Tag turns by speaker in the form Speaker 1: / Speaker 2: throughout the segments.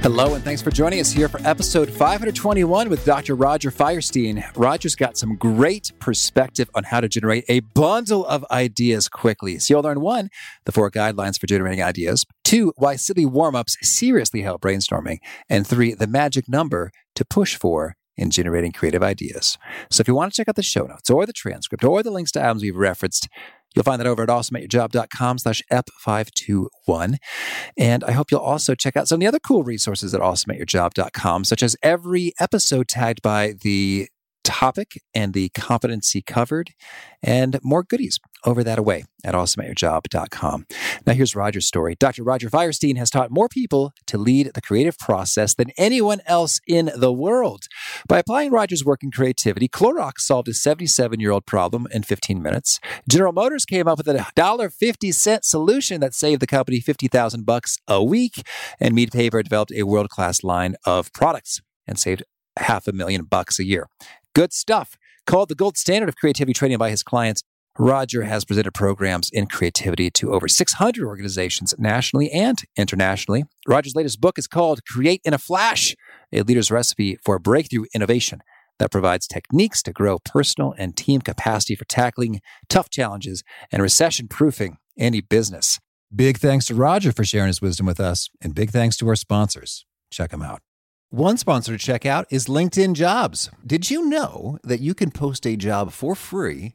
Speaker 1: Hello, and thanks for joining us here for episode 521 with Dr. Roger Firestien. Roger's got some great perspective on how to generate a bundle of ideas quickly. So you'll learn one, the four guidelines for generating ideas, two, why silly warm ups seriously help brainstorming, and three, the magic number to push for in generating creative ideas. So if you want to check out the show notes or the transcript or the links to items we've referenced, You'll find that over at awesomeatyourjob.com slash ep521. And I hope you'll also check out some of the other cool resources at awesomeatyourjob.com, such as every episode tagged by the topic and the competency covered, and more goodies over that away at awesomeatyourjob.com. Now, here's Roger's story. Dr. Roger Firestien has taught more people to lead the creative process than anyone else in the world. By applying Roger's work in creativity, Clorox solved a 77 year old problem in 15 minutes. General Motors came up with a $1.50 solution that saved the company 50000 bucks a week. And Mead Paper developed a world class line of products and saved half a million bucks a year. Good stuff. Called the gold standard of creativity training by his clients, Roger has presented programs in creativity to over 600 organizations nationally and internationally. Roger's latest book is called Create in a Flash, a leader's recipe for breakthrough innovation that provides techniques to grow personal and team capacity for tackling tough challenges and recession proofing any business. Big thanks to Roger for sharing his wisdom with us, and big thanks to our sponsors. Check them out. One sponsor to check out is LinkedIn Jobs. Did you know that you can post a job for free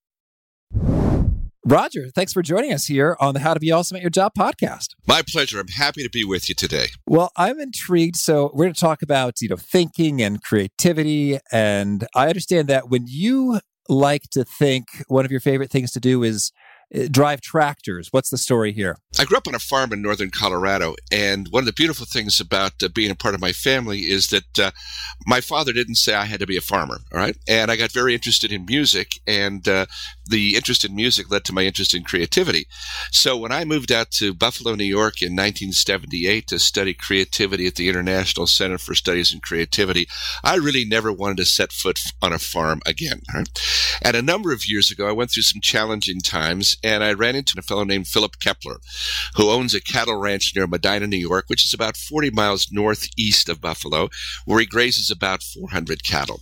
Speaker 1: Roger, thanks for joining us here on the How to Be Awesome at Your Job podcast.
Speaker 2: My pleasure. I'm happy to be with you today.
Speaker 1: Well, I'm intrigued. So we're going to talk about, you know, thinking and creativity. And I understand that when you like to think, one of your favorite things to do is uh, drive tractors. What's the story here?
Speaker 2: I grew up on a farm in northern Colorado, and one of the beautiful things about uh, being a part of my family is that uh, my father didn't say I had to be a farmer. All right, and I got very interested in music, and uh, the interest in music led to my interest in creativity. So when I moved out to Buffalo, New York in 1978 to study creativity at the International Center for Studies in Creativity, I really never wanted to set foot on a farm again. And a number of years ago, I went through some challenging times and I ran into a fellow named Philip Kepler, who owns a cattle ranch near Medina, New York, which is about 40 miles northeast of Buffalo, where he grazes about 400 cattle.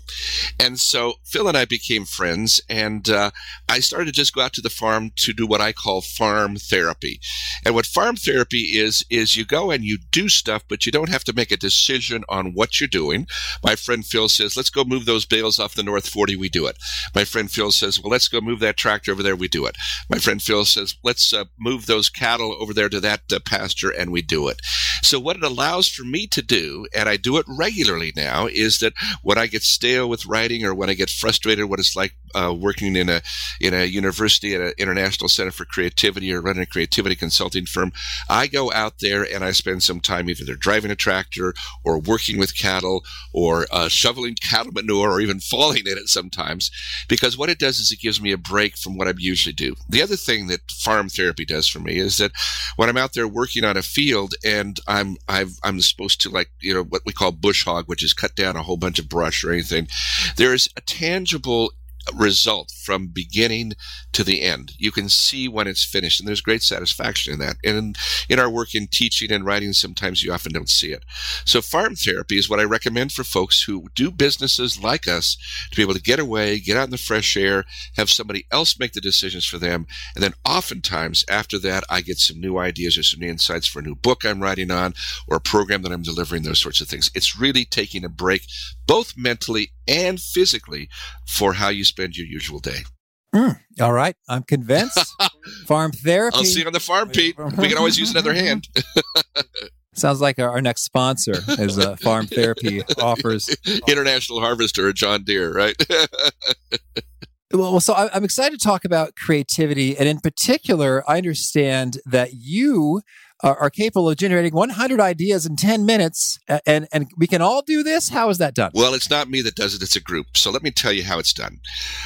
Speaker 2: And so Phil and I became friends, and uh, I started to just go out to the farm to do what I call farm therapy. And what farm therapy is, is you go and you do stuff, but you don't have to make a decision on what you're doing. My friend Phil says, let's go move those bales off the North 40, we do it. My friend Phil says, well, let's go move that tractor over there, we do it. My friend Phil says, let's uh, move those cattle over there to that uh, pasture, and we do it. So, what it allows for me to do, and I do it regularly now, is that when I get stale with writing or when I get frustrated, what it's like uh, working in a in a university at an international center for creativity or running a creativity consulting firm, I go out there and I spend some time either driving a tractor or working with cattle or uh, shoveling cattle manure or even falling in it sometimes, because what it does is it gives me a break from what I usually do. The other thing that farm therapy does for me is that when I'm out there working on a field and I'm i am supposed to like you know what we call bush hog, which is cut down a whole bunch of brush or anything, there is a tangible result from beginning to the end. You can see when it's finished, and there's great satisfaction in that. And in, in, our work in teaching and writing, sometimes you often don't see it. So, farm therapy is what I recommend for folks who do businesses like us to be able to get away, get out in the fresh air, have somebody else make the decisions for them. And then, oftentimes, after that, I get some new ideas or some new insights for a new book I'm writing on or a program that I'm delivering, those sorts of things. It's really taking a break, both mentally and physically, for how you spend your usual day.
Speaker 1: Mm, all right, I'm convinced. farm therapy.
Speaker 2: I'll see you on the farm, Pete. We can always use another hand.
Speaker 1: Sounds like our, next sponsor is uh, Farm Therapy offers
Speaker 2: International Harvester or John Deere, right?
Speaker 1: well, so I'm excited to talk about creativity, and in particular, I understand that you are, are, capable of generating 100 ideas in 10 minutes, and and we can all do this. How is that done?
Speaker 2: Well, it's not me that does it; it's a group. So let me tell you how it's done.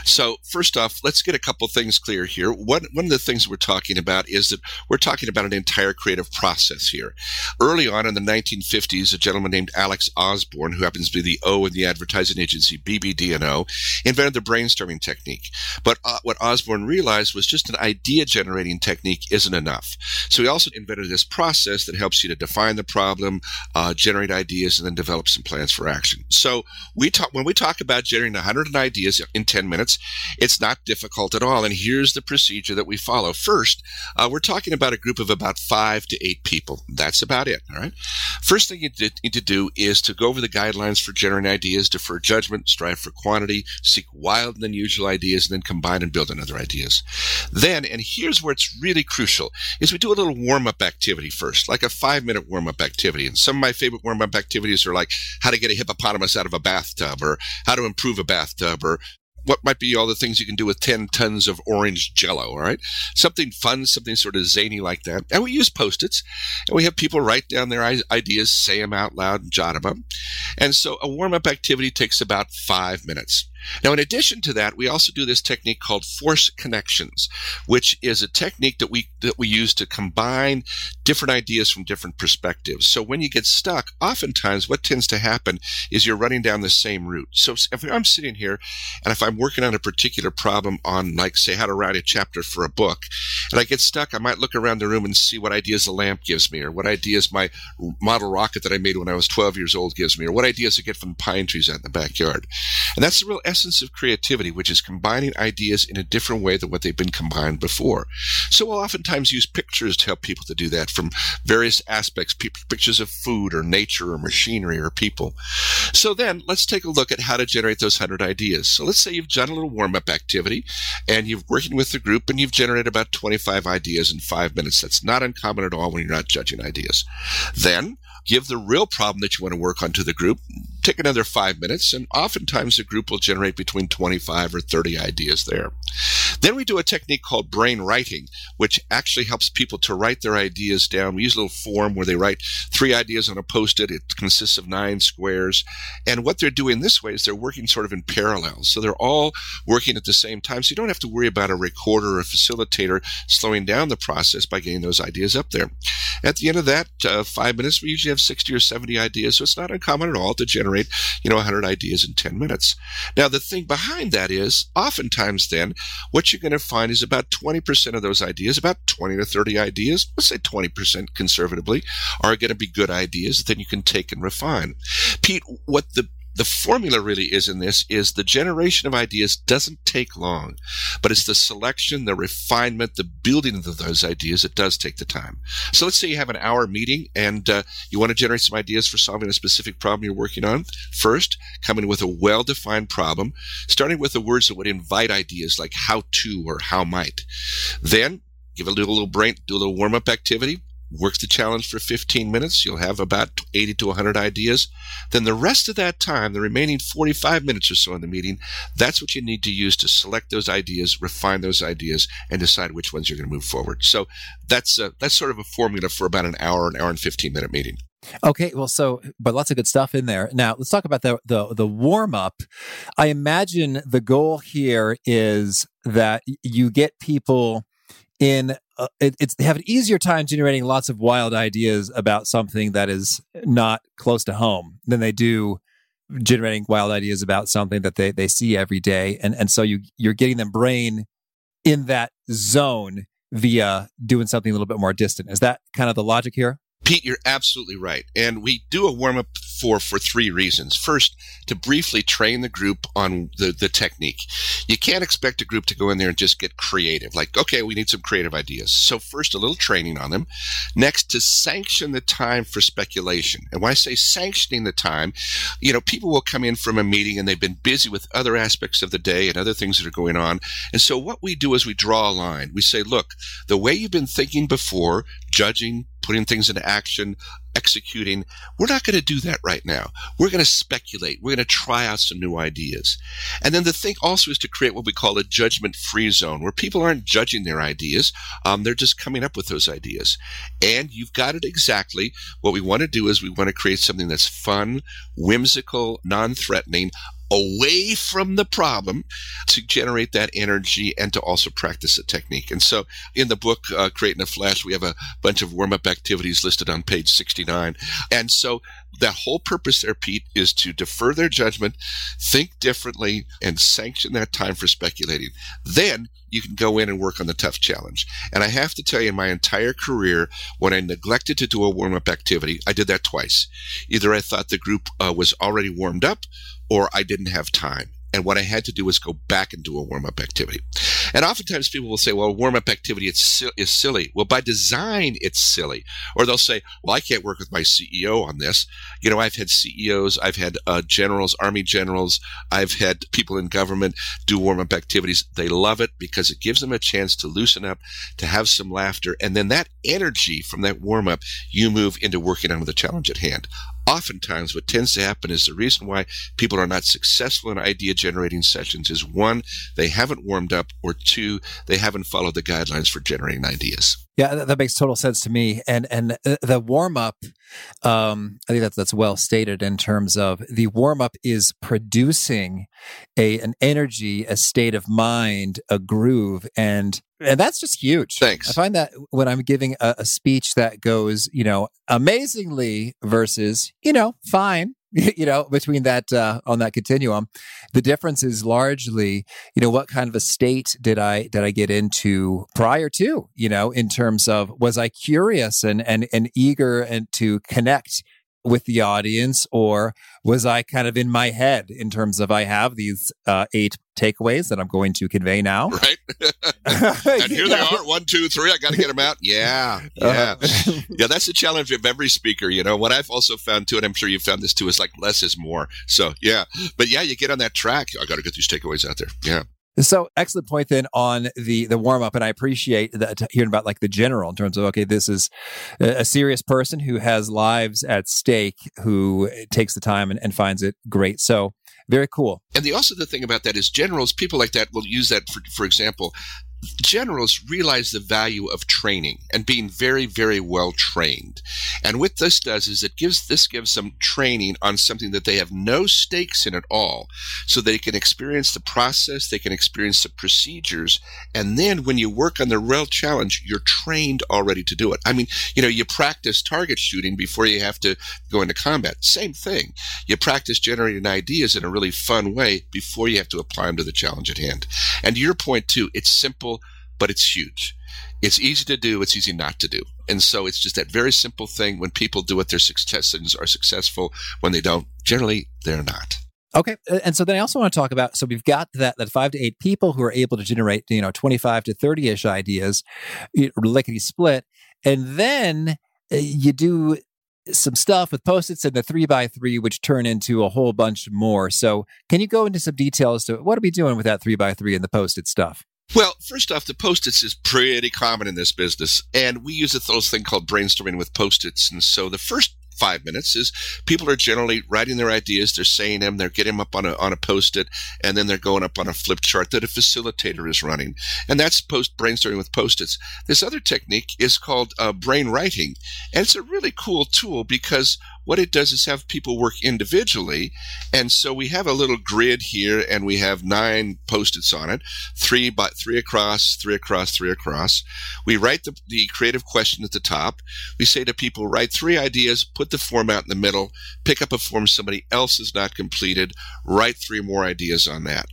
Speaker 2: So first off, let's get a couple things clear here. One one of the things we're talking about is that we're talking about an entire creative process here. Early on in the 1950s, a gentleman named Alex Osborn, who happens to be the O in the advertising agency BBD&O, invented the brainstorming technique. But uh, what Osborn realized was just an idea generating technique isn't enough. So he also invented this this process that helps you to define the problem, uh, generate ideas, and then develop some plans for action. So we talk when we talk about generating 100 ideas in 10 minutes, it's not difficult at all. And here's the procedure that we follow. First, uh, we're talking about a group of about five to eight people. That's about it. All right. First thing you need to do is to go over the guidelines for generating ideas, defer judgment, strive for quantity, seek wild and unusual ideas, and then combine and build on other ideas. Then, and here's where it's really crucial, is we do a little warm up activity activity first, like a five minute warm up activity. And some of my favorite warm up activities are like how to get a hippopotamus out of a bathtub or how to improve a bathtub or what might be all the things you can do with 10 tons of orange jello, all right? Something fun, something sort of zany like that. And we use post its, and we have people write down their ideas, say them out loud, and jot them up. And so a warm up activity takes about five minutes. Now, in addition to that, we also do this technique called force connections, which is a technique that we that we use to combine different ideas from different perspectives. So when you get stuck, oftentimes what tends to happen is you're running down the same route. So if I'm sitting here and if I'm working on a particular problem on, like, say, how to write a chapter for a book, and I get stuck, I might look around the room and see what ideas the lamp gives me, or what ideas my model rocket that I made when I was 12 years old gives me, or what ideas I get from the pine trees out in the backyard. And that's the real essence of creativity, which is combining ideas in a different way than what they've been combined before. So we'll oftentimes use pictures to help people to do that from various aspects, pictures of food or nature or machinery or people. So then let's take a look at how to generate those 100 ideas. So let's say you've done a little warm up activity and you're working with the group and you've generated about 25 ideas in five minutes. That's not uncommon at all when you're not judging ideas. Then give the real problem that you want to work on to the group take another five minutes, and oftentimes the group will generate between 25 or 30 ideas there. Then we do a technique called brain writing, which actually helps people to write their ideas down. We use a little form where they write three ideas on a post it. It consists of nine squares. And what they're doing this way is they're working sort of in parallel. So they're all working at the same time. So you don't have to worry about a recorder or a facilitator slowing down the process by getting those ideas up there. At the end of that uh, five minutes, we usually have 60 or 70 ideas. So it's not uncommon at all to generate generate, you know, 100 ideas in 10 minutes. Now, the thing behind that is oftentimes then what you're going to find is about 20% of those ideas, about 20 to 30 ideas, let's say 20% conservatively, are going to be good ideas that then you can take and refine. Pete, what the the formula really is in this is the generation of ideas doesn't take long, but it's the selection, the refinement, the building of those ideas that does take the time. So let's say you have an hour meeting and uh, you want to generate some ideas for solving a specific problem you're working on. First, come in with a well-defined problem, starting with the words that would invite ideas like how to or how might. Then give a little, little brain, do a little warm-up activity work the challenge for 15 minutes. You'll have about 80 to 100 ideas. Then the rest of that time, the remaining 45 minutes or so in the meeting, that's what you need to use to select those ideas, refine those ideas, and decide which ones you're going to move forward. So that's a, that's sort of a formula for about an hour, an hour and 15 minute meeting.
Speaker 1: Okay, well, so but lots of good stuff in there. Now let's talk about the the, the warm up. I imagine the goal here is that you get people in uh, it, it's they have an easier time generating lots of wild ideas about something that is not close to home than they do generating wild ideas about something that they, they see every day. And, and so you, you're getting them brain in that zone via doing something a little bit more distant. Is that kind of the logic here?
Speaker 2: Pete, you're absolutely right. And we do a warm up for for three reasons. First, to briefly train the group on the, the technique. You can't expect a group to go in there and just get creative. Like, okay, we need some creative ideas. So first, a little training on them. Next, to sanction the time for speculation. And when I say sanctioning the time, you know, people will come in from a meeting and they've been busy with other aspects of the day and other things that are going on. And so what we do is we draw a line. We say, look, the way you've been thinking before, judging, putting things into action, executing. We're not going to do that right now. We're going to speculate. We're going to try out some new ideas. And then the thing also is to create what we call a judgment free zone where people aren't judging their ideas. Um, they're just coming up with those ideas. And you've got it exactly. What we want to do is we want to create something that's fun, whimsical, non threatening, away from the problem to generate that energy and to also practice the technique. And so in the book, uh, Create in a Flash, we have a bunch of warm up activities listed on page 69. And so the whole purpose there, Pete, is to defer their judgment, think differently, and sanction that time for speculating. Then you can go in and work on the tough challenge. And I have to tell you, in my entire career, when I neglected to do a warm up activity, I did that twice. Either I thought the group uh, was already warmed up or I didn't have time. And what I had to do was go back and do a warm up activity. And oftentimes people will say, well, warm up activity is silly. Well, by design, it's silly. Or they'll say, well, I can't work with my CEO on this. You know, I've had CEOs, I've had uh, generals, army generals, I've had people in government do warm up activities. They love it because it gives them a chance to loosen up, to have some laughter. And then that energy from that warm up, you move into working on the challenge at hand oftentimes what tends to happen is the reason why people are not successful in idea generating sessions is one, they haven't warmed up, or two, they haven't followed the guidelines for generating ideas.
Speaker 1: Yeah, that, that makes total sense to me. And and uh, the warm up, um, I think that's that's well stated in terms of the warm up is producing a an energy, a state of mind, a groove, and and that's just huge.
Speaker 2: Thanks.
Speaker 1: I find that when I'm giving a, a speech that goes, you know, amazingly versus, you know, fine, you know, between that uh, on that continuum, the difference is largely, you know, what kind of a state did I did I get into prior to, you know, in terms of was I curious and and and eager and to connect with the audience, or was I kind of in my head in terms of I have these uh, eight takeaways that I'm going to convey now?
Speaker 2: Right. and here they are one, two, three. I got to get them out. Yeah. Yeah. Uh-huh. yeah. That's the challenge of every speaker. You know, what I've also found too, and I'm sure you've found this too, is like less is more. So, yeah. But yeah, you get on that track. I got to get these takeaways out there. Yeah.
Speaker 1: So excellent point then on the the warm up, and I appreciate that hearing about like the general in terms of okay, this is a serious person who has lives at stake, who eh, takes the time and, and finds it great. So very cool.
Speaker 2: And the also the thing about that is generals, people like that will use that for for example, generals realize the value of training and being very, very well trained. And what this does is it gives this gives them training on something that they have no stakes in at all. So they can experience the process, they can experience the procedures, and then when you work on the real challenge, you're trained already to do it. I mean, you know, you practice target shooting before you have to go into combat. Same thing. You practice generating ideas in a really fun way before you have to apply them to the challenge at hand. And to your point too, it's simple but it's huge. It's easy to do, it's easy not to do. And so it's just that very simple thing. When people do it, their successes are successful. When they don't, generally, they're not.
Speaker 1: Okay, and so then I also want to talk about. So we've got that that five to eight people who are able to generate you know twenty five to thirty ish ideas, lickety split, and then uh, you do some stuff with post-its and the three by three, which turn into a whole bunch more. So can you go into some details to what are we doing with that three by three and the post-it stuff?
Speaker 2: Well, first off, the post-its is pretty common in this business, and we use a little thing called brainstorming with post-its. And so the first five minutes is people are generally writing their ideas, they're saying them, they're getting them up on a, on a post-it, and then they're going up on a flip chart that a facilitator is running. And that's post brainstorming with post-its. This other technique is called uh, brain writing. And it's a really cool tool because what it does is have people work individually. And so we have a little grid here and we have nine post-its on it, three by three across, three across, three across. We write the, the creative question at the top. We say to people, write three ideas, put the form out in the middle, pick up a form somebody else has not completed, write three more ideas on that.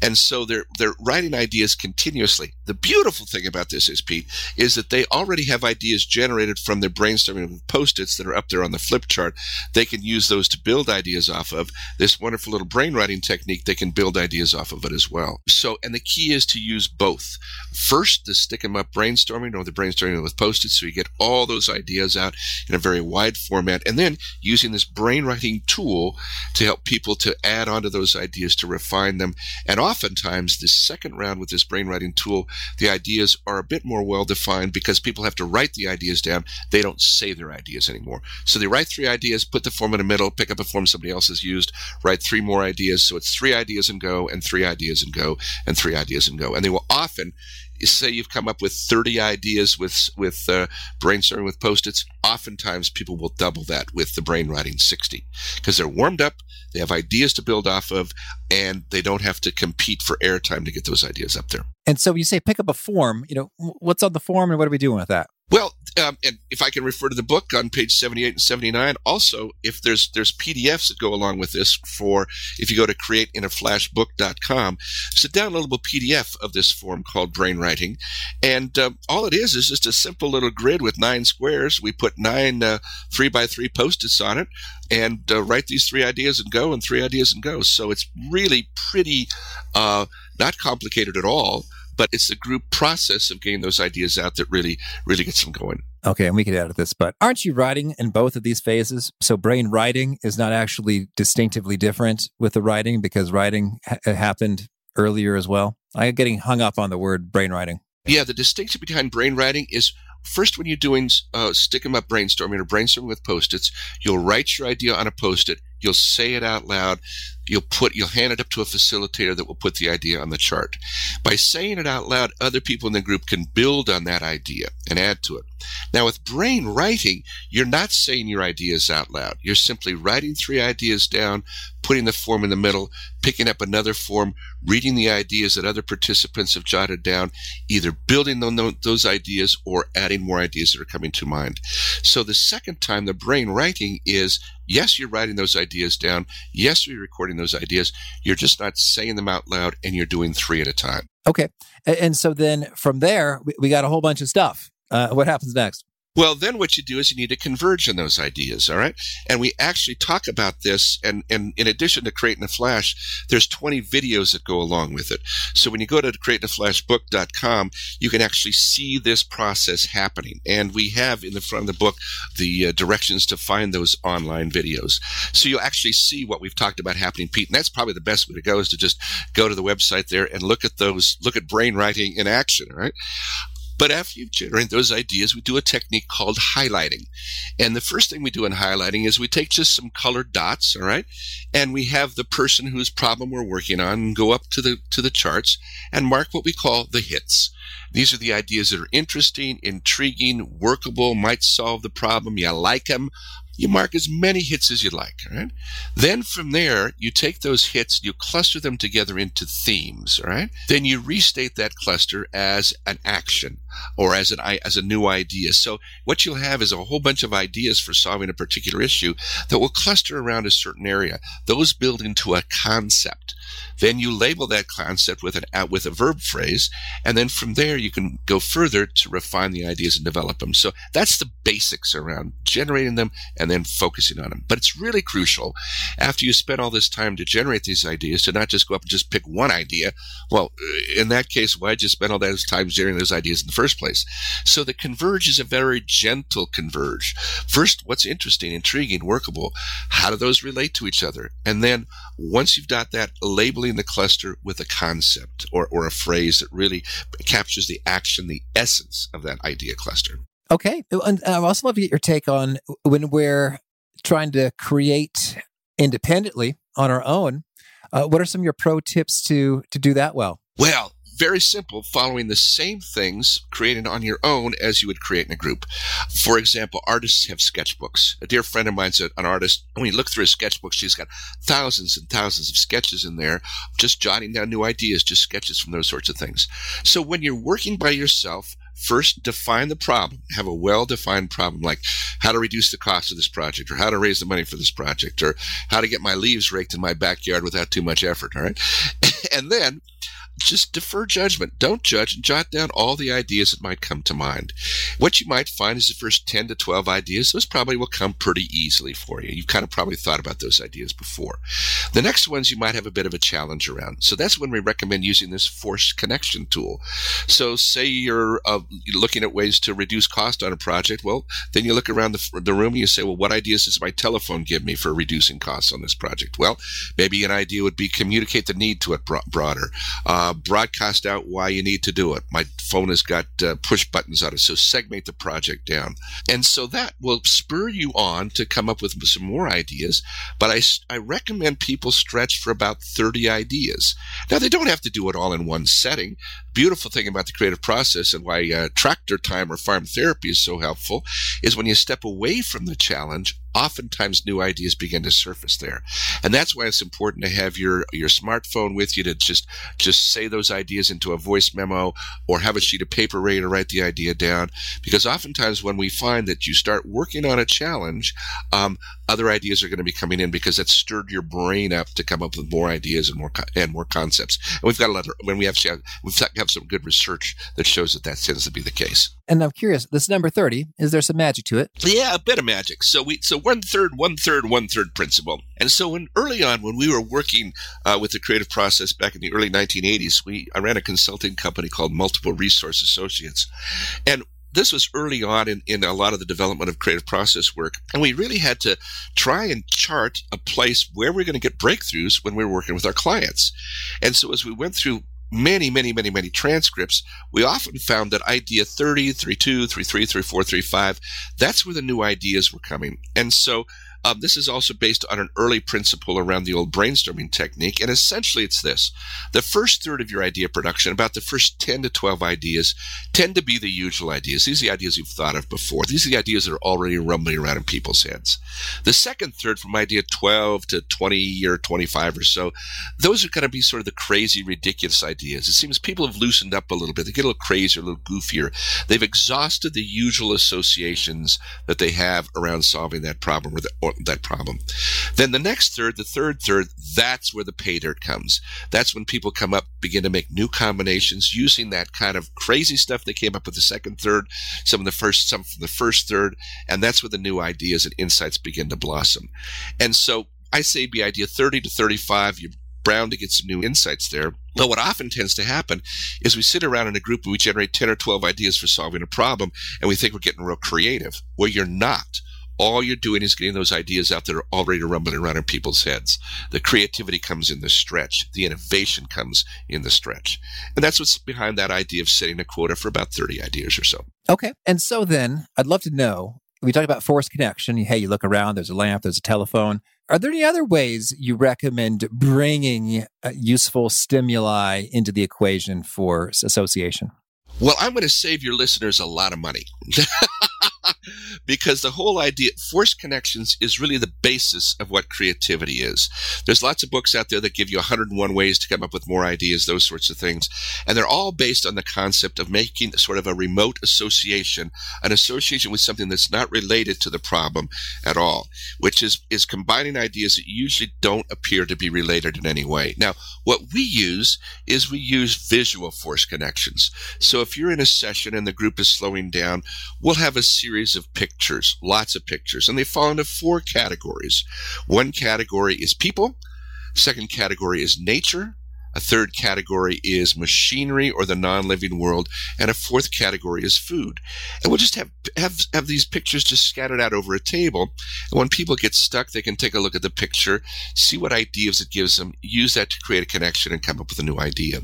Speaker 2: And so they're, they're writing ideas continuously. The beautiful thing about this is, Pete, is that they already have ideas generated from their brainstorming with post-its that are up there on the flip chart. They can use those to build ideas off of. This wonderful little brainwriting technique, they can build ideas off of it as well. So, and the key is to use both. First, the stick 'em up brainstorming or the brainstorming with post-its so you get all those ideas out in a very wide format. And then using this brainwriting tool to help people to add onto those ideas to refine them. And oftentimes, the second round with this brainwriting tool, the ideas are a bit more well defined because people have to write the ideas down. They don't say their ideas anymore. So they write three ideas, put the form in the middle, pick up a form somebody else has used, write three more ideas. So it's three ideas and go, and three ideas and go, and three ideas and go. And they will often say you've come up with 30 ideas with with uh, brainstorming with post-its oftentimes people will double that with the brain writing 60 because they're warmed up they have ideas to build off of and they don't have to compete for airtime to get those ideas up there
Speaker 1: and so you say pick up a form you know what's on the form and what are we doing with that
Speaker 2: well, um, and if I can refer to the book on page 78 and 79, also if there's there's PDFs that go along with this for if you go to createinaflashbook.com, it's a downloadable PDF of this form called brain writing, and uh, all it is is just a simple little grid with nine squares. We put nine uh, three by three post-its on it, and uh, write these three ideas and go, and three ideas and go. So it's really pretty uh, not complicated at all but it's the group process of getting those ideas out that really, really gets them going.
Speaker 1: Okay, and we could edit this, but aren't you writing in both of these phases? So brain writing is not actually distinctively different with the writing because writing ha- happened earlier as well. I'm getting hung up on the word brain writing.
Speaker 2: Yeah, the distinction behind brain writing is first when you're doing uh, stick 'em up brainstorming or brainstorming with post-its, you'll write your idea on a post-it, you'll say it out loud, you'll put you'll hand it up to a facilitator that will put the idea on the chart. By saying it out loud, other people in the group can build on that idea and add to it. Now with brain writing, you're not saying your ideas out loud. You're simply writing three ideas down, putting the form in the middle, picking up another form, reading the ideas that other participants have jotted down, either building on those ideas or adding more ideas that are coming to mind. So the second time, the brain writing is yes, you're writing those ideas down. Yes, you're recording those ideas. You're just not saying them out loud and you're doing three at a time.
Speaker 1: Okay. And so then from there, we got a whole bunch of stuff. Uh, what happens next?
Speaker 2: Well, then what you do is you need to converge on those ideas, all right? And we actually talk about this, and, and in addition to Create in a Flash, there's 20 videos that go along with it. So when you go to createinaFlashbook.com, you can actually see this process happening. And we have in the front of the book the uh, directions to find those online videos. So you'll actually see what we've talked about happening, Pete. And that's probably the best way to go is to just go to the website there and look at those, look at brain writing in action, right? But after you've generated those ideas, we do a technique called highlighting. And the first thing we do in highlighting is we take just some colored dots, all right, and we have the person whose problem we're working on go up to the to the charts and mark what we call the hits. These are the ideas that are interesting, intriguing, workable, might solve the problem. You like them you mark as many hits as you like. Right? Then from there, you take those hits, you cluster them together into themes. Right? Then you restate that cluster as an action or as an as a new idea. So what you'll have is a whole bunch of ideas for solving a particular issue that will cluster around a certain area. Those build into a concept. Then you label that concept with an uh, with a verb phrase, and then from there you can go further to refine the ideas and develop them. So that's the basics around generating them and then focusing on them. But it's really crucial after you spend all this time to generate these ideas to not just go up and just pick one idea. Well, uh, in that case, why did you spend all that time generating those ideas in the first place? So the converge is a very gentle converge. First, what's interesting, intriguing, workable? How do those relate to each other? And then once you've got that, labeling the cluster with a concept or, or a phrase that really captures the action, the essence of that idea cluster.
Speaker 1: Okay. And I'd also love to get your take on when we're trying to create independently on our own. Uh, what are some of your pro tips to to do that well?
Speaker 2: Well, very simple, following the same things created on your own as you would create in a group. For example, artists have sketchbooks. A dear friend of mine's an artist. When you look through a sketchbook, she's got thousands and thousands of sketches in there, just jotting down new ideas, just sketches from those sorts of things. So when you're working by yourself, first define the problem have a well-defined problem like how to reduce the cost of this project or how to raise the money for this project or how to get my leaves raked in my backyard without too much effort all right? And then just defer judgment. Don't judge and jot down all the ideas that might come to mind. What you might find is the first 10 to 12 ideas, those probably will come pretty easily for you. You've kind of probably thought about those ideas before. The next ones you might have a bit of a challenge around. So that's when we recommend using this forced connection tool. So say you're uh, looking at ways to reduce cost on a project. Well, then you look around the, the room and you say, well, what ideas does my telephone give me for reducing costs on this project? Well, maybe an idea would be communicate the need to it broader. Uh, uh, broadcast out why you need to do it. My phone has got uh, push buttons on it, so segment the project down. And so that will spur you on to come up with some more ideas. But I, I recommend people stretch for about 30 ideas. Now, they don't have to do it all in one setting. Beautiful thing about the creative process and why uh, tractor time or farm therapy is so helpful is when you step away from the challenge, oftentimes new ideas begin to surface there. And that's why it's important to have your, your smartphone with you to just, just say those ideas into a voice memo or have a sheet of paper ready to write the idea down. Because oftentimes when we find that you start working on a challenge, um, other ideas are going to be coming in because that's stirred your brain up to come up with more ideas and more and more concepts. And we've got a lot of, when we have, we've have some good research that shows that that tends to be the case.
Speaker 1: And I'm curious, this number 30, is there some magic to it?
Speaker 2: Yeah, a bit of magic. So we, so one third, one third, one third principle. And so when early on, when we were working uh, with the creative process back in the early 1980s, we, I ran a consulting company called Multiple Resource Associates. And this was early on in, in a lot of the development of creative process work. And we really had to try and chart a place where we're going to get breakthroughs when we we're working with our clients. And so as we went through many, many, many, many transcripts, we often found that idea 30, 32, 33, 34, 35, that's where the new ideas were coming. And so um, this is also based on an early principle around the old brainstorming technique. And essentially, it's this the first third of your idea production, about the first 10 to 12 ideas, tend to be the usual ideas. These are the ideas you've thought of before. These are the ideas that are already rumbling around in people's heads. The second third, from idea 12 to 20 or 25 or so, those are going to be sort of the crazy, ridiculous ideas. It seems people have loosened up a little bit. They get a little crazier, a little goofier. They've exhausted the usual associations that they have around solving that problem or, the, or that problem. Then the next third, the third third, that's where the pay dirt comes. That's when people come up, begin to make new combinations using that kind of crazy stuff they came up with the second third, some of the first, some from the first third, and that's where the new ideas and insights begin to blossom. And so I say be idea 30 to 35, you're bound to get some new insights there. But what often tends to happen is we sit around in a group and we generate 10 or 12 ideas for solving a problem and we think we're getting real creative. Well, you're not all you're doing is getting those ideas out that are already rumbling around in people's heads. The creativity comes in the stretch. The innovation comes in the stretch. And that's what's behind that idea of setting a quota for about 30 ideas or so.
Speaker 1: Okay. And so then I'd love to know we talked about forced connection. Hey, you look around, there's a lamp, there's a telephone. Are there any other ways you recommend bringing uh, useful stimuli into the equation for association?
Speaker 2: Well, I'm going to save your listeners a lot of money. because the whole idea, force connections is really the basis of what creativity is. There's lots of books out there that give you 101 ways to come up with more ideas, those sorts of things. And they're all based on the concept of making sort of a remote association, an association with something that's not related to the problem at all, which is, is combining ideas that usually don't appear to be related in any way. Now, what we use is we use visual force connections. So if you're in a session and the group is slowing down, we'll have a series of pictures, lots of pictures, and they fall into four categories. One category is people, second category is nature, a third category is machinery or the non-living world, and a fourth category is food. And we'll just have, have, have these pictures just scattered out over a table. And when people get stuck, they can take a look at the picture, see what ideas it gives them, use that to create a connection and come up with a new idea.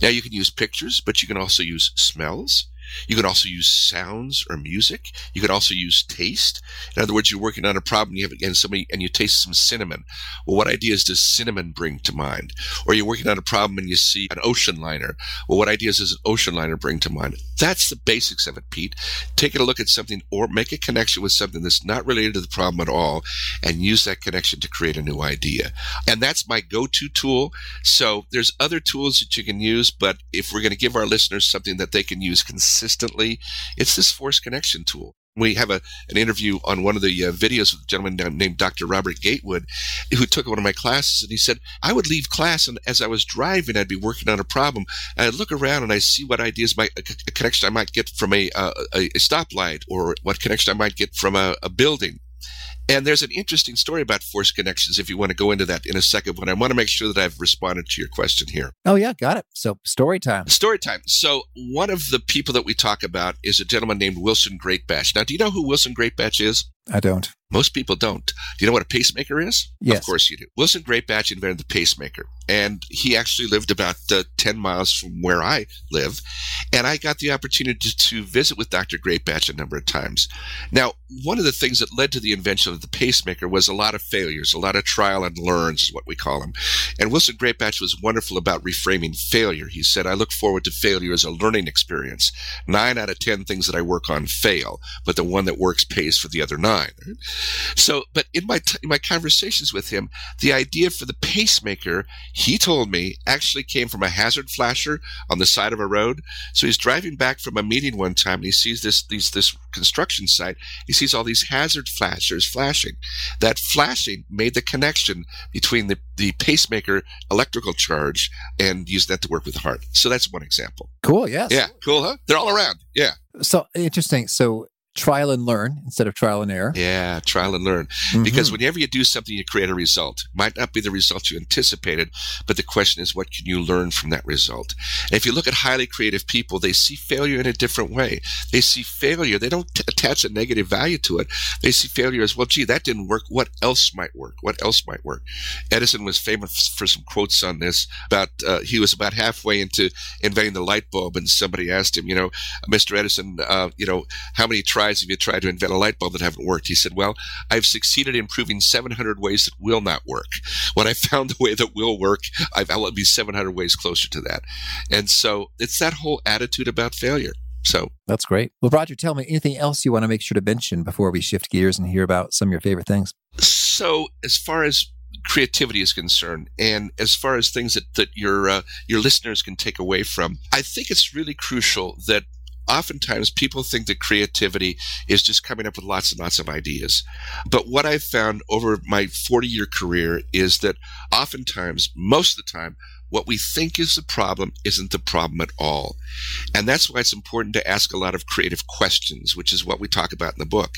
Speaker 2: Now you can use pictures, but you can also use smells. You can also use sounds or music. You can also use taste. In other words, you're working on a problem, you have again somebody and you taste some cinnamon. Well, what ideas does cinnamon bring to mind? Or you're working on a problem and you see an ocean liner. Well, what ideas does an ocean liner bring to mind? That's the basics of it, Pete. Take a look at something or make a connection with something that's not related to the problem at all and use that connection to create a new idea. And that's my go-to tool. So there's other tools that you can use, but if we're going to give our listeners something that they can use consistently, it's this force connection tool. We have a, an interview on one of the uh, videos with a gentleman named Dr. Robert Gatewood, who took one of my classes, and he said, I would leave class, and as I was driving, I'd be working on a problem, and I'd look around and I see what ideas, might, a, a connection I might get from a, a, a stoplight, or what connection I might get from a, a building. And there's an interesting story about force connections if you want to go into that in a second, but I want to make sure that I've responded to your question here.
Speaker 1: Oh, yeah, got it. So, story time.
Speaker 2: Story time. So, one of the people that we talk about is a gentleman named Wilson Greatbatch. Now, do you know who Wilson Greatbatch is?
Speaker 1: I don't.
Speaker 2: Most people don't. Do you know what a pacemaker is?
Speaker 1: Yes.
Speaker 2: Of course you do. Wilson Greatbatch invented the pacemaker, and he actually lived about uh, 10 miles from where I live. And I got the opportunity to, to visit with Dr. Greatbatch a number of times. Now, one of the things that led to the invention of the pacemaker was a lot of failures, a lot of trial and learns, is what we call them. And Wilson Greatbatch was wonderful about reframing failure. He said, I look forward to failure as a learning experience. Nine out of 10 things that I work on fail, but the one that works pays for the other nine. So, but in my t- in my conversations with him, the idea for the pacemaker, he told me, actually came from a hazard flasher on the side of a road. So he's driving back from a meeting one time, and he sees this these this construction site. He sees all these hazard flashers flashing. That flashing made the connection between the the pacemaker electrical charge and used that to work with the heart. So that's one example.
Speaker 1: Cool. Yes.
Speaker 2: Yeah. Cool, huh? They're all around. Yeah.
Speaker 1: So interesting. So trial and learn instead of trial and error.
Speaker 2: Yeah, trial and learn. Mm-hmm. Because whenever you do something, you create a result. It Might not be the result you anticipated, but the question is, what can you learn from that result? And if you look at highly creative people, they see failure in a different way. They see failure. They don't t- attach a negative value to it. They see failure as, well, gee, that didn't work. What else might work? What else might work? Edison was famous for some quotes on this about, uh, he was about halfway into inventing the light bulb and somebody asked him, you know, Mr. Edison, uh, you know, how many tries have you tried to invent a light bulb that haven't worked? He said, Well, I've succeeded in proving 700 ways that will not work. When I found the way that will work, I've I'll be 700 ways closer to that. And so it's that whole attitude about failure. So
Speaker 1: that's great. Well, Roger, tell me anything else you want to make sure to mention before we shift gears and hear about some of your favorite things.
Speaker 2: So, as far as creativity is concerned, and as far as things that that your uh, your listeners can take away from, I think it's really crucial that oftentimes people think that creativity is just coming up with lots and lots of ideas. But what I've found over my 40 year career is that oftentimes, most of the time, what we think is the problem isn't the problem at all. And that's why it's important to ask a lot of creative questions, which is what we talk about in the book.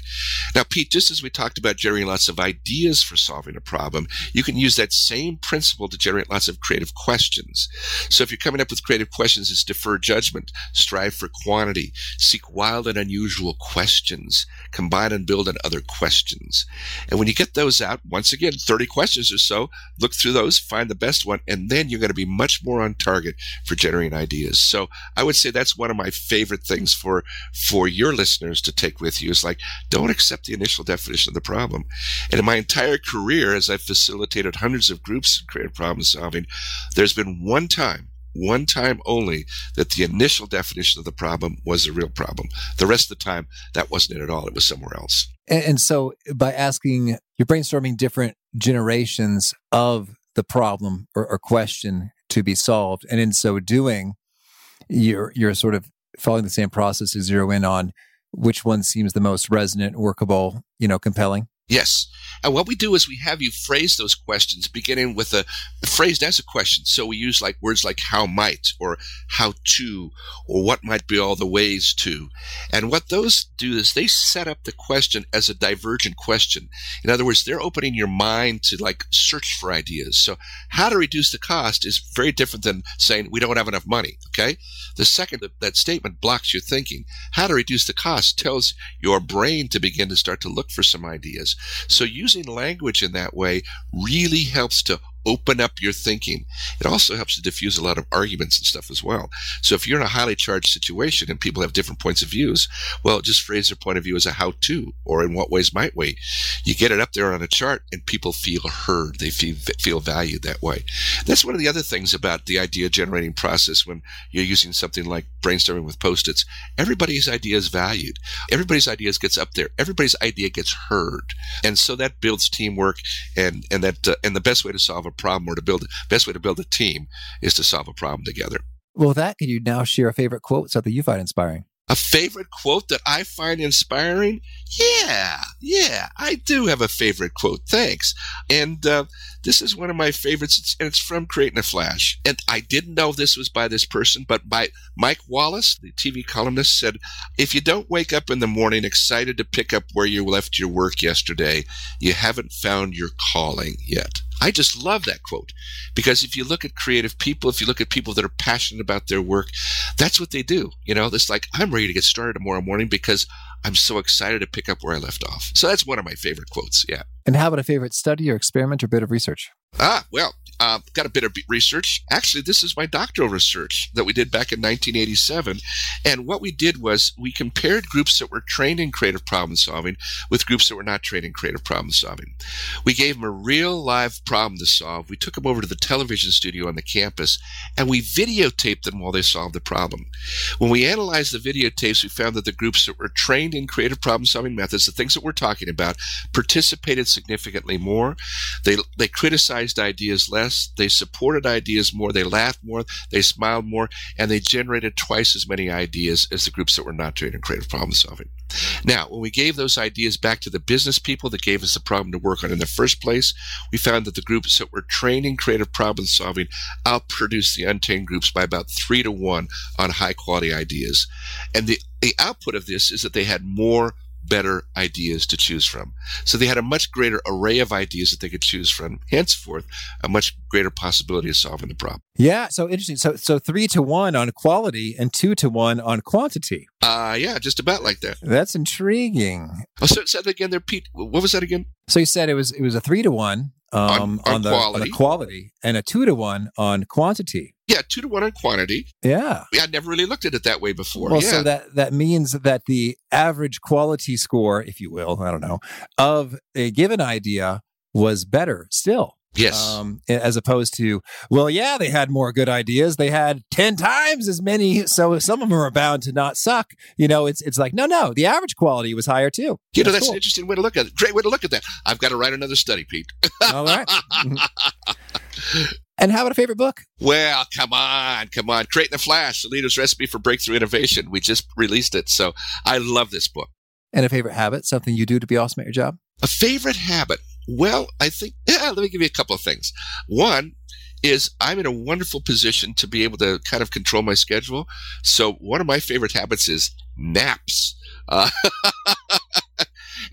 Speaker 2: Now, Pete, just as we talked about generating lots of ideas for solving a problem, you can use that same principle to generate lots of creative questions. So if you're coming up with creative questions, it's defer judgment, strive for quantity, seek wild and unusual questions, combine and build on other questions. And when you get those out, once again, 30 questions or so, look through those, find the best one, and then you're going to be much more on target for generating ideas. So I would say that's one of my favorite things for for your listeners to take with you is like don't accept the initial definition of the problem. And in my entire career, as I've facilitated hundreds of groups in creative problem solving, there's been one time one time only that the initial definition of the problem was a real problem. The rest of the time, that wasn't it at all. It was somewhere else.
Speaker 1: And, and so, by asking, you're brainstorming different generations of the problem or, or question to be solved. And in so doing, you're you're sort of following the same process to zero in on which one seems the most resonant, workable, you know, compelling.
Speaker 2: Yes. And what we do is we have you phrase those questions beginning with a phrased as a question. So we use like words like how might or how to or what might be all the ways to. And what those do is they set up the question as a divergent question. In other words, they're opening your mind to like search for ideas. So how to reduce the cost is very different than saying we don't have enough money. Okay. The second that statement blocks your thinking. How to reduce the cost tells your brain to begin to start to look for some ideas. So using language in that way really helps to open up your thinking. It also helps to diffuse a lot of arguments and stuff as well. So if you're in a highly charged situation and people have different points of views, well, just phrase their point of view as a how-to or in what ways might we. You get it up there on a chart and people feel heard. They feel, feel valued that way. That's one of the other things about the idea generating process when you're using something like brainstorming with post-its. Everybody's idea is valued. Everybody's ideas gets up there. Everybody's idea gets heard. And so that builds teamwork and, and that, uh, and the best way to solve a problem or to build best way to build a team is to solve a problem together.
Speaker 1: Well, that can you now share a favorite quote, something you find inspiring?
Speaker 2: A favorite quote that I find inspiring? Yeah, yeah, I do have a favorite quote. Thanks. And uh, this is one of my favorites, it's, and it's from Create in a Flash. And I didn't know this was by this person, but by Mike Wallace, the TV columnist, said, If you don't wake up in the morning excited to pick up where you left your work yesterday, you haven't found your calling yet. I just love that quote because if you look at creative people, if you look at people that are passionate about their work, that's what they do. You know, it's like, I'm ready to get started tomorrow morning because I'm so excited to pick up where I left off. So that's one of my favorite quotes. Yeah.
Speaker 1: And how about a favorite study or experiment or bit of research?
Speaker 2: Ah, well, uh, got a bit of research. Actually, this is my doctoral research that we did back in 1987. And what we did was we compared groups that were trained in creative problem solving with groups that were not trained in creative problem solving. We gave them a real live problem to solve. We took them over to the television studio on the campus and we videotaped them while they solved the problem. When we analyzed the videotapes, we found that the groups that were trained in creative problem solving methods, the things that we're talking about, participated significantly more. They, they criticized ideas less they supported ideas more, they laughed more, they smiled more, and they generated twice as many ideas as the groups that were not in creative problem solving. Now, when we gave those ideas back to the business people that gave us the problem to work on in the first place, we found that the groups that were trained in creative problem solving outproduced the untrained groups by about three to one on high quality ideas. And the, the output of this is that they had more better ideas to choose from. So they had a much greater array of ideas that they could choose from, henceforth, a much greater possibility of solving the problem.
Speaker 1: Yeah, so interesting. So so three to one on quality and two to one on quantity.
Speaker 2: Uh yeah, just about like that.
Speaker 1: That's intriguing.
Speaker 2: Oh, so, that again there, Pete. What was that again?
Speaker 1: So you said it was it was a three to one um, on, on, on, the, on the quality and a two to one on quantity.
Speaker 2: Yeah, two to one on quantity.
Speaker 1: Yeah.
Speaker 2: yeah I never really looked at it that way before.
Speaker 1: Well,
Speaker 2: yeah.
Speaker 1: so that, that means that the average quality score, if you will, I don't know, of a given idea was better still.
Speaker 2: Yes.
Speaker 1: Um, as opposed to, well, yeah, they had more good ideas. They had 10 times as many. So some of them are bound to not suck. You know, it's, it's like, no, no, the average quality was higher too.
Speaker 2: You know, that's, that's cool. an interesting way to look at it. Great way to look at that. I've got to write another study, Pete.
Speaker 1: All right. and how about a favorite book?
Speaker 2: Well, come on, come on. Create in a Flash, the leader's recipe for breakthrough innovation. We just released it. So I love this book.
Speaker 1: And a favorite habit, something you do to be awesome at your job?
Speaker 2: A favorite habit. Well, I think, yeah, let me give you a couple of things. One is I'm in a wonderful position to be able to kind of control my schedule. So one of my favorite habits is naps. Uh,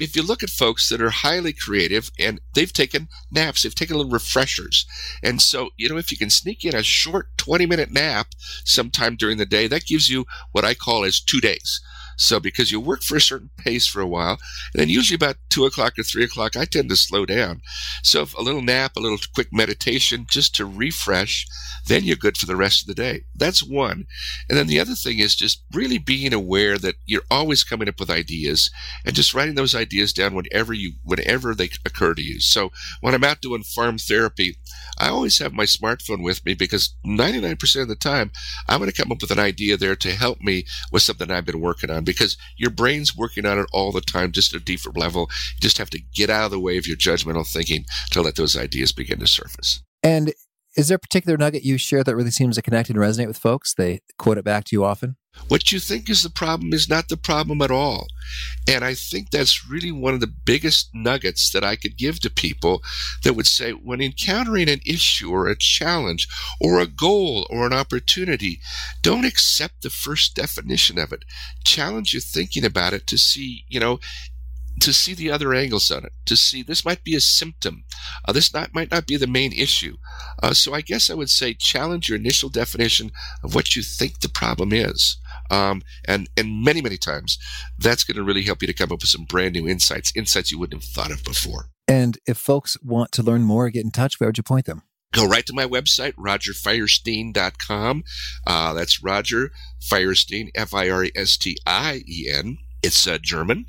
Speaker 2: if you look at folks that are highly creative and they've taken naps, they've taken little refreshers. And so, you know, if you can sneak in a short 20 minute nap sometime during the day, that gives you what I call as two days. So because you work for a certain pace for a while, and then usually about two o'clock or three o'clock, I tend to slow down. So a little nap, a little quick meditation just to refresh, then you're good for the rest of the day. That's one. And then the other thing is just really being aware that you're always coming up with ideas and just writing those ideas down whenever you whenever they occur to you. So when I'm out doing farm therapy, I always have my smartphone with me because 99% of the time I'm going to come up with an idea there to help me with something I've been working on because your brain's working on it all the time, just at a deeper level. You just have to get out of the way of your judgmental thinking to let those ideas begin to surface.
Speaker 1: And is there a particular nugget you share that really seems to connect and resonate with folks? They quote it back to you often?
Speaker 2: What you think is the problem is not the problem at all. And I think that's really one of the biggest nuggets that I could give to people that would say, when encountering an issue or a challenge or a goal or an opportunity, don't accept the first definition of it. Challenge your thinking about it to see, you know, to see the other angles on it, to see this might be a symptom. Uh, this not, might not be the main issue. Uh, so I guess I would say challenge your initial definition of what you think the problem is. Um, and, and many, many times that's going to really help you to come up with some brand new insights, insights you wouldn't have thought of before.
Speaker 1: And if folks want to learn more, get in touch, where would you point them?
Speaker 2: go right to my website, rogerfirestien.com. Uh, that's Roger Firestien, F I R E S T I E N. It's uh, German,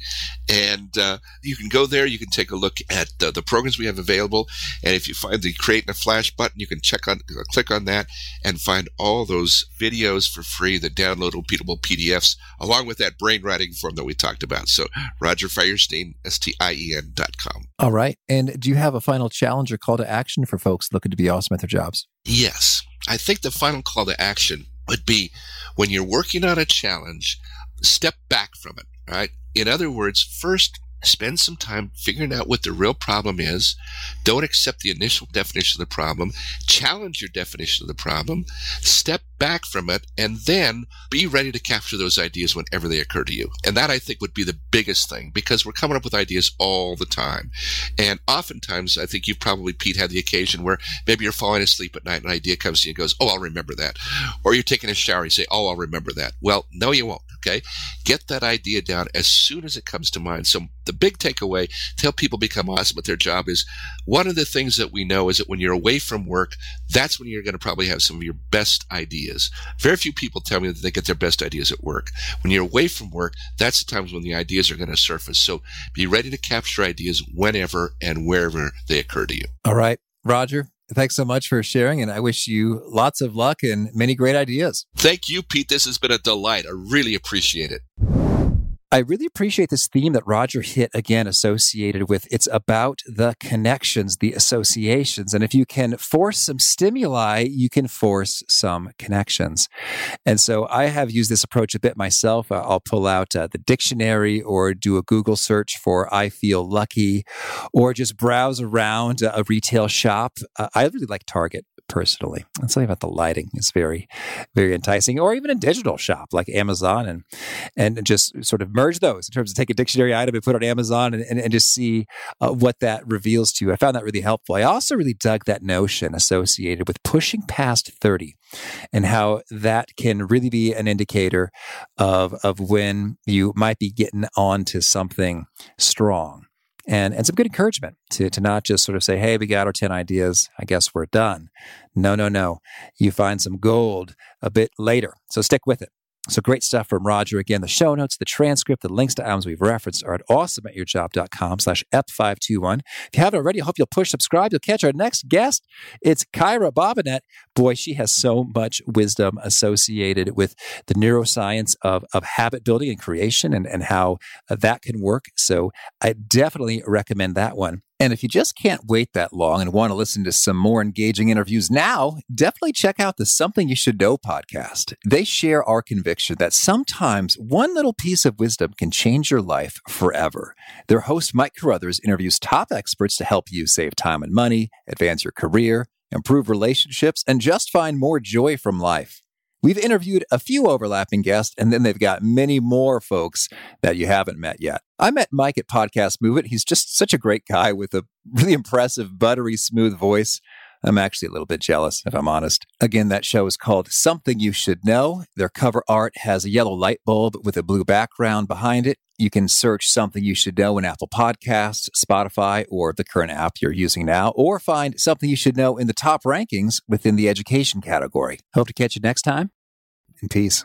Speaker 2: and uh, you can go there. You can take a look at uh, the programs we have available, and if you find the create in a flash button, you can check on, uh, click on that, and find all those videos for free, the downloadable, repeatable PDFs, along with that brain writing form that we talked about. So, Roger Firestien, S T I E N dot com.
Speaker 1: All right. And do you have a final challenge or call to action for folks looking to be awesome at their jobs?
Speaker 2: Yes, I think the final call to action would be when you're working on a challenge, step back from it right? In other words, first spend some time figuring out what the real problem is. Don't accept the initial definition of the problem. Challenge your definition of the problem. Step back from it and then be ready to capture those ideas whenever they occur to you. And that I think would be the biggest thing because we're coming up with ideas all the time. And oftentimes, I think you've probably, Pete, had the occasion where maybe you're falling asleep at night and an idea comes to you and goes, Oh, I'll remember that. Or you're taking a shower, you say, Oh, I'll remember that. Well, no, you won't. Okay. Get that idea down as soon as it comes to mind. So the big takeaway to help people become awesome at their job is one of the things that we know is that when you're away from work, that's when you're going to probably have some of your best ideas. Very few people tell me that they get their best ideas at work. When you're away from work, that's the times when the ideas are going to surface. So be ready to capture ideas whenever and wherever they occur to you.
Speaker 1: All right. Roger, thanks so much for sharing, and I wish you lots of luck and many great ideas.
Speaker 2: Thank you, Pete. This has been a delight. I really appreciate it.
Speaker 1: I really appreciate this theme that Roger hit again, associated with it's about the connections, the associations. And if you can force some stimuli, you can force some connections. And so I have used this approach a bit myself. I'll pull out uh, the dictionary or do a Google search for I feel lucky or just browse around a retail shop. Uh, I really like Target personally. And something about the lighting is very, very enticing. Or even a digital shop like Amazon and and just sort of merge those in terms of take a dictionary item and put it on Amazon and, and, and just see uh, what that reveals to you. I found that really helpful. I also really dug that notion associated with pushing past 30 and how that can really be an indicator of, of when you might be getting onto something strong and and some good encouragement to to not just sort of say, "Hey, we got our ten ideas. I guess we're done." No, no, no. You find some gold a bit later. So stick with it. So great stuff from Roger. Again, the show notes, the transcript, the links to items we've referenced are at awesomeatyourjob.com slash ep521. If you haven't already, I hope you'll push subscribe. You'll catch our next guest. It's Kyra Bobinet. Boy, she has so much wisdom associated with the neuroscience of, of habit building and creation and, and how that can work. So I definitely recommend that one. And if you just can't wait that long and want to listen to some more engaging interviews now, definitely check out the Something You Should Know podcast. They share our conviction that sometimes one little piece of wisdom can change your life forever. Their host, Mike Carruthers, interviews top experts to help you save time and money, advance your career, improve relationships, and just find more joy from life. We've interviewed a few overlapping guests, and then they've got many more folks that you haven't met yet. I met Mike at Podcast Movement. He's just such a great guy with a really impressive, buttery smooth voice. I'm actually a little bit jealous, if I'm honest. Again, that show is called Something You Should Know. Their cover art has a yellow light bulb with a blue background behind it. You can search Something You Should Know in Apple Podcasts, Spotify, or the current app you're using now, or find Something You Should Know in the top rankings within the education category. Hope to catch you next time. In peace.